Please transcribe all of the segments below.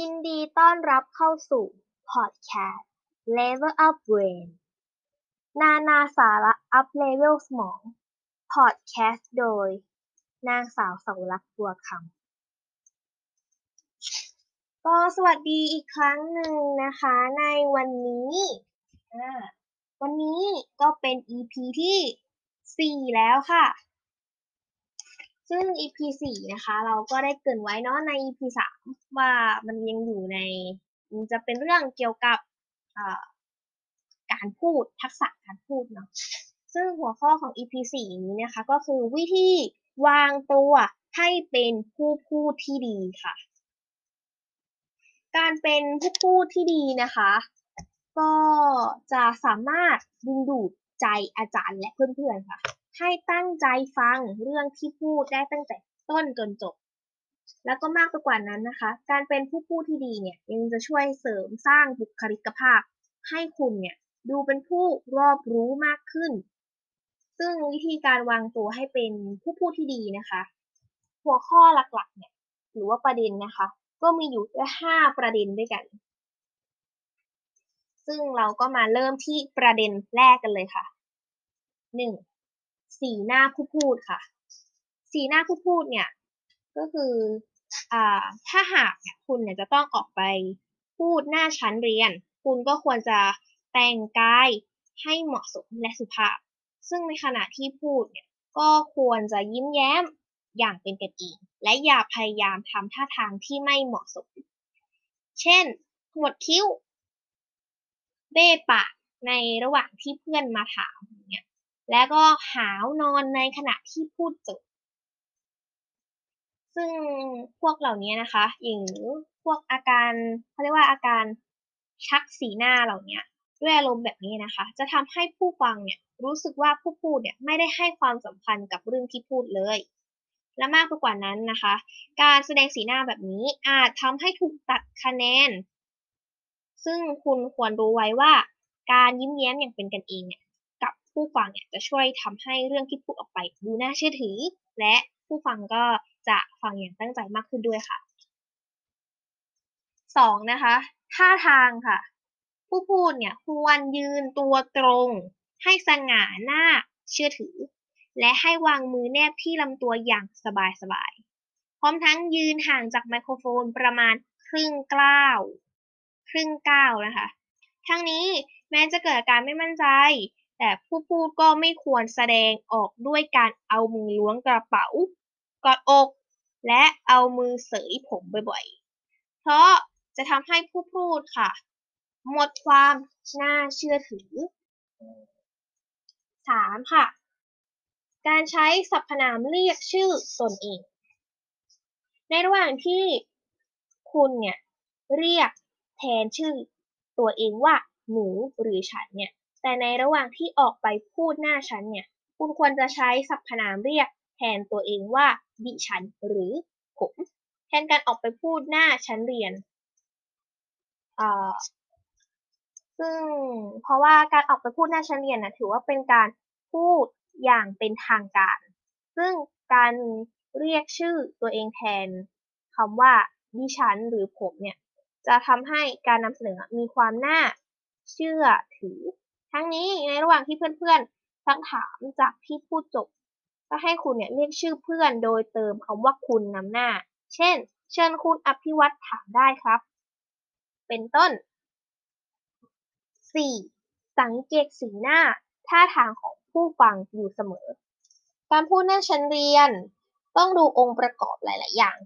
ยินดีต้อนรับเข้าสู่พอดแคสต์ Level Up Brain นานาสาระ up level สมอง พอดแคสต์โดย นางสาวสาวรักษ์บัวคำก็สวัสดีอีกครั้งหนึ่งนะคะในวันนี้วันนี้ก็เป็น EP ที่ 4 แล้วค่ะ ซึ่ง EP 4นะคะ เราก็ได้เกรินไว้เนาะใน EP 3 ว่ามันยังอยู่ในมันจะเป็นเรื่องเกี่ยวกับการพูดทักษะการพูดเนาะซึ่งหัวข้อของ EP 4 นี้นะคะ ก็คือวิธีวางตัวให้เป็นผู้พูดที่ดีค่ะ การเป็นผู้พูดที่ดีนะคะ ก็จะสามารถดึงดูดใจอาจารย์และเพื่อนๆค่ะ ให้ตั้งใจฟังเรื่องที่พูดได้ตั้งแต่ต้นจนจบ แล้วก็มากไปกว่านั้นนะคะ การเป็นผู้พูดที่ดีเนี่ยยังจะช่วยเสริมสร้างบุคลิกภาพ ให้คุณเนี่ยดูเป็นผู้รอบรู้มากขึ้น ซึ่งวิธีการวางตัวให้เป็นผู้พูดที่ดีนะคะ หัวข้อหลักๆเนี่ยหรือว่าประเด็นนะคะ ก็มีอยู่แค่ห้าประเด็นด้วยกัน ซึ่งเราก็มาเริ่มที่ประเด็นแรกกันเลยค่ะหนึ่ง สีหน้าผู้พูดค่ะ สีหน้าผู้พูดเนี่ย ก็คืออ่าถ้าหากเนี่ยคุณเนี่ยจะต้องออกไปพูดหน้าชั้นเรียน คุณก็ควรจะแต่งกายให้เหมาะสมและสุภาพ ซึ่งในขณะที่พูดเนี่ยก็ควรจะยิ้มแย้มอย่างเป็นกันเอง และอย่าพยายามทำท่าทางที่ไม่เหมาะสม เช่นขมวดคิ้ว เบ้ปากในระหว่างที่เพื่อนมาถามเนี่ย และก็หาวนอนในขณะที่พูดจบ ซึ่งพวกเหล่านี้นะคะอย่างพวกอาการเขาเรียกว่าอาการชักสีหน้าเหล่านี้ด้วยอารมณ์แบบนี้นะคะ จะทำให้ผู้ฟังเนี่ยรู้สึกว่าผู้พูดเนี่ยไม่ได้ให้ความสำคัญกับเรื่องที่พูดเลย และมากไปกว่านั้นนะคะ การแสดงสีหน้าแบบนี้อาจทำให้ถูกตัดคะแนน ซึ่งคุณควรรู้ไว้ว่า การยิ้มแย้มอย่างเป็นกันเองเนี่ย ผู้ฟังเนี่ยจะช่วยทำให้เรื่องที่พูดออกไปดูน่าเชื่อถือ และผู้ฟังก็จะฟังอย่างตั้งใจมากขึ้นด้วยค่ะสองนะคะท่าทางค่ะ ผู้พูดเนี่ยควรยืนตัวตรง ให้สง่าหน้าเชื่อถือ และให้วางมือแนบที่ลำตัวอย่างสบายๆพร้อมทั้งยืนห่างจากไมโครโฟนประมาณครึ่งก้าวครึ่งก้าวนะคะ ทั้งนี้แม้จะเกิดอาการไม่มั่นใจ แต่ผู้พูดก็ไม่ควรแสดงออกด้วยการเอามือล้วงกระเป๋ากอดอก และเอามือเสยผมบ่อยๆ เพราะจะทำให้ผู้พูดค่ะ หมดความน่าเชื่อถือ 3. ค่ะ การใช้สรรพนามเรียกชื่อตนเอง ในระหว่างที่คุณเนี่ยเรียกแทนชื่อตัวเองว่าหนูหรือฉันเนี่ย แต่ในระหว่างที่ออกไปพูดหน้าฉันเนี่ย คุณควรจะใช้สรรพนามเรียกแทนตัวเองว่าดิฉันหรือผมแทนการออกไปพูดหน้าชั้นเรียนซึ่งเพราะว่าการออกไปพูดหน้าชั้นเรียนนะถือว่าเป็นการพูดอย่างเป็นทางการ ซึ่งการเรียกชื่อตัวเองแทนคำว่าดิฉันหรือผมเนี่ย จะทำให้การนำเสนอมีความน่าเชื่อถือ ทั้งนี้ในระหว่างที่เพื่อนๆซักถามจากที่พูดจบ ก็ให้คุณเนี่ยเรียกชื่อเพื่อนโดยเติมคำว่าคุณนำหน้า เช่น เชิญคุณอภิวัตถามได้ครับ เป็นต้น 4. สังเกตสีหน้าท่าทางของผู้ฟังอยู่เสมอ การพูดหน้าชั้นเรียน ต้องดูองค์ประกอบหลาย ๆ อย่าง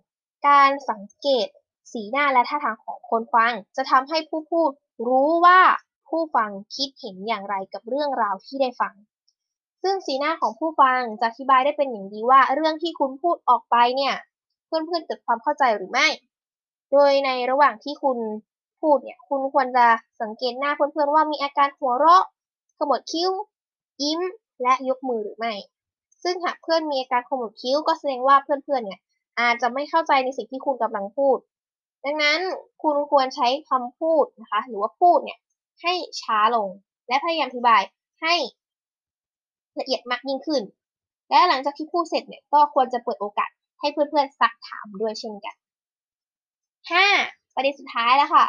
การสังเกตสีหน้าและท่าทางของคนฟัง จะทำให้ผู้พูดรู้ว่า ผู้ฟังคิดเห็นอย่างไรกับเรื่องราวที่ได้ฟัง ซึ่งสีหน้าของผู้ฟังจะอธิบายได้เป็นอย่างดีว่า เรื่องที่คุณพูดออกไปเนี่ยเพื่อนๆเกิดความเข้าใจหรือไม่ โดยในระหว่างที่คุณพูดเนี่ยคุณควรจะสังเกตหน้าเพื่อนๆว่ามีอาการหัวเราะขมวดคิ้ว ยิ้ม และยกมือหรือไม่ ซึ่งหากเพื่อนมีอาการขมวดคิ้วก็แสดงว่าเพื่อนๆเนี่ยอาจจะไม่เข้าใจในสิ่งที่คุณกำลังพูด ดังนั้นคุณควรใช้คำพูดนะคะ หรือว่าพูดเนี่ย ให้ช้าลง และพยายามอธิบายให้ละเอียดมากยิ่งขึ้น และหลังจากที่พูดเสร็จเนี่ยก็ควรจะเปิดโอกาสให้เพื่อนๆซักถามด้วยเช่นกัน 5. ประเด็นสุดท้ายแล้วค่ะ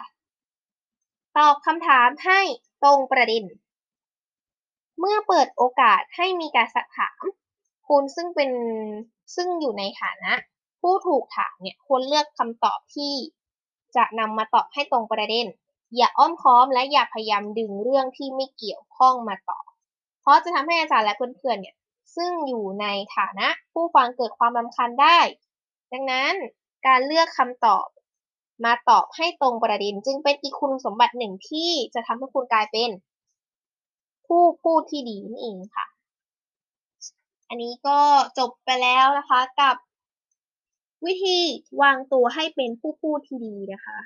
ตอบคำถามให้ตรงประเด็น เมื่อเปิดโอกาสให้มีการสักถาม คุณซึ่งเป็นซึ่งอยู่ในฐานะ ผู้ถูกถามเนี่ยควรเลือกคำตอบที่จะนำมาตอบให้ตรงประเด็น อย่าอ้อมค้อมและอย่าพยายามดึงเรื่องที่ไม่เกี่ยวข้องมาตอบเพราะจะทำให้อาจารย์และเพื่อนๆเนี่ยซึ่งอยู่ในฐานะผู้ฟังเกิดความรำคาญได้ ดังนั้นการเลือกคำตอบมาตอบให้ตรงประเด็นจึงเป็นอีกคุณสมบัติหนึ่งที่จะทำให้คุณกลายเป็น ผู้พูดที่ดีนี่เองค่ะ อันนี้ก็จบไปแล้วนะคะกับ วิธีวางตัวให้เป็นผู้พูดที่ดีนะคะ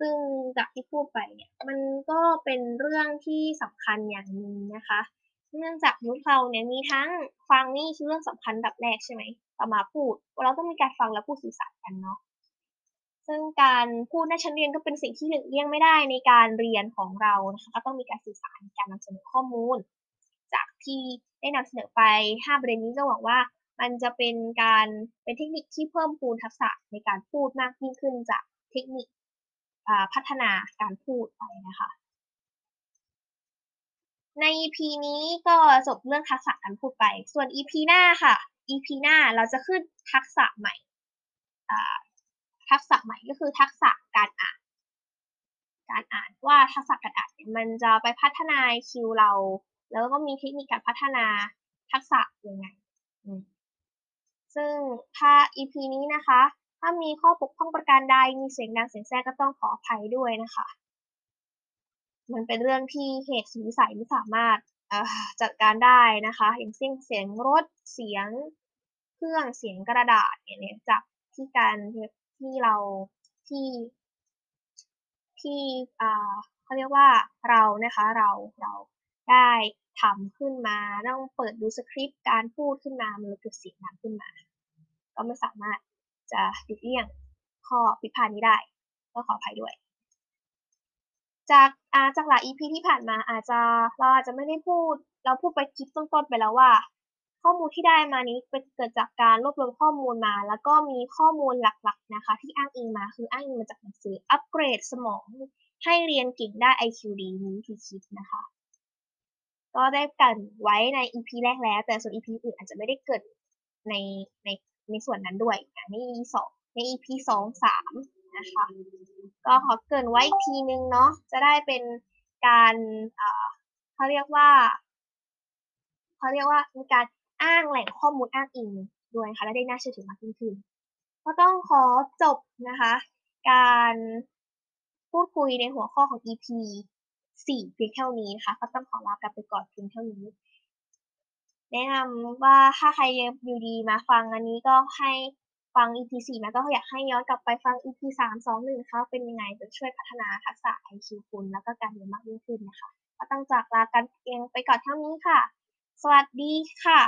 ซึ่งจากที่พูดไปเนี่ยมันก็เป็นเรื่องที่สำคัญอย่างหนึ่งนะคะ เนื่องจากยุคเราเนี่ยมีทั้งฟังนี่คือเรื่องสำคัญดับแรกใช่ไหมต่อมาพูด เราต้องมีการฟังและพูดสื่อสารกันเนาะซึ่งการพูดในชั้นเรียนก็เป็นสิ่งที่หลีกเลี่ยงไม่ได้ในการเรียนของเรานะคะก็ต้องมีการสื่อสารการนำเสนอข้อมูล จากที่ได้นำเสนอไป5ประเด็นนี้ก็หวังว่ามันจะเป็นการเป็นเทคนิคที่เพิ่มพูนทักษะในการพูดมากยิ่งขึ้นจากเทคนิค พัฒนาการพูดไปนะคะ ใน EP นี้ก็จบเรื่องทักษะการพูดไป ส่วน EP หน้าค่ะ EP หน้าเราจะขึ้นทักษะใหม่ทักษะใหม่ก็คือทักษะการอ่าน การอ่านว่าทักษะการอ่านมันจะไปพัฒนาคิวเรา แล้วก็มีเทคนิคการพัฒนาทักษะยังไงซึ่งถ้า EP นี้นะคะ ถ้ามีข้อบกพร่องประการใดมีเสียงดังเสียงแทรกก็ต้องขออภัยด้วยนะคะ มันเป็นเรื่องที่เหตุสุดวิสัยไม่สามารถจัดการได้นะคะ อย่างเช่นเสียงรถเสียงเครื่องเสียงกระดาษเนี่ยจากที่การที่เราที่ที่เขาเรียกว่าเรานะคะเราเราได้ทำขึ้นมาต้องเปิดดูสคริปต์การพูดขึ้นมามันเกิดเสียงดังขึ้นมา ก็ไม่สามารถ จะหลีกเลี่ยงข้อผิดพลาดนี้ได้ ก็ขออภัยด้วย จากอาจากหลาย EP ที่ผ่านมาอาจจะเราอาจจะไม่ได้พูด เราพูดไปคลิปต้นๆไปแล้วว่า ข้อมูลที่ได้มานี้เป็นเกิดจากการรวบรวมข้อมูลมา แล้วก็มีข้อมูลหลักๆนะคะ ที่อ้างอิงมาคืออ้างอิงมาจากหนังสืออัปเกรดสมองให้เรียนเก่งได้ IQ ดีนี้ที่คิดนะคะ ก็ได้กันไว้ใน EP แรกแล้ว แต่ส่วน EP อื่นอาจจะไม่ได้เกิดในใน ในส่วนนั้นด้วยใน EP สองใน EP สองสามนะคะ ก็ขอเกินไว้อีกทีนึงเนาะจะได้เป็นการเขาเรียกว่าเขาเรียกว่ามีการอ้างแหล่งข้อมูลอ้างอิงด้วยค่ะและได้น่าเชื่อถือมากยิ่งขึ้นก็ต้องขอจบนะคะ การพูดคุยในหัวข้อของ EP 4เพียงเท่านี้นะคะ ก็ต้องขอลากันไปก่อนเพียงเท่านี้ แนะนำว่าถ้าใครอยู่ดีมาฟังอันนี้ก็ให้ฟัง EP 4มาก็อยากให้ย้อนกลับไปฟัง EP 3 2 1นะคะเป็นยังไงจะช่วยพัฒนาทักษะ IQ คุณแล้วก็การเรียนมากยิ่งขึ้นนะคะ ก็ต้องจากลากันเพียงไปก่อนเท่านี้ค่ะ สวัสดีค่ะ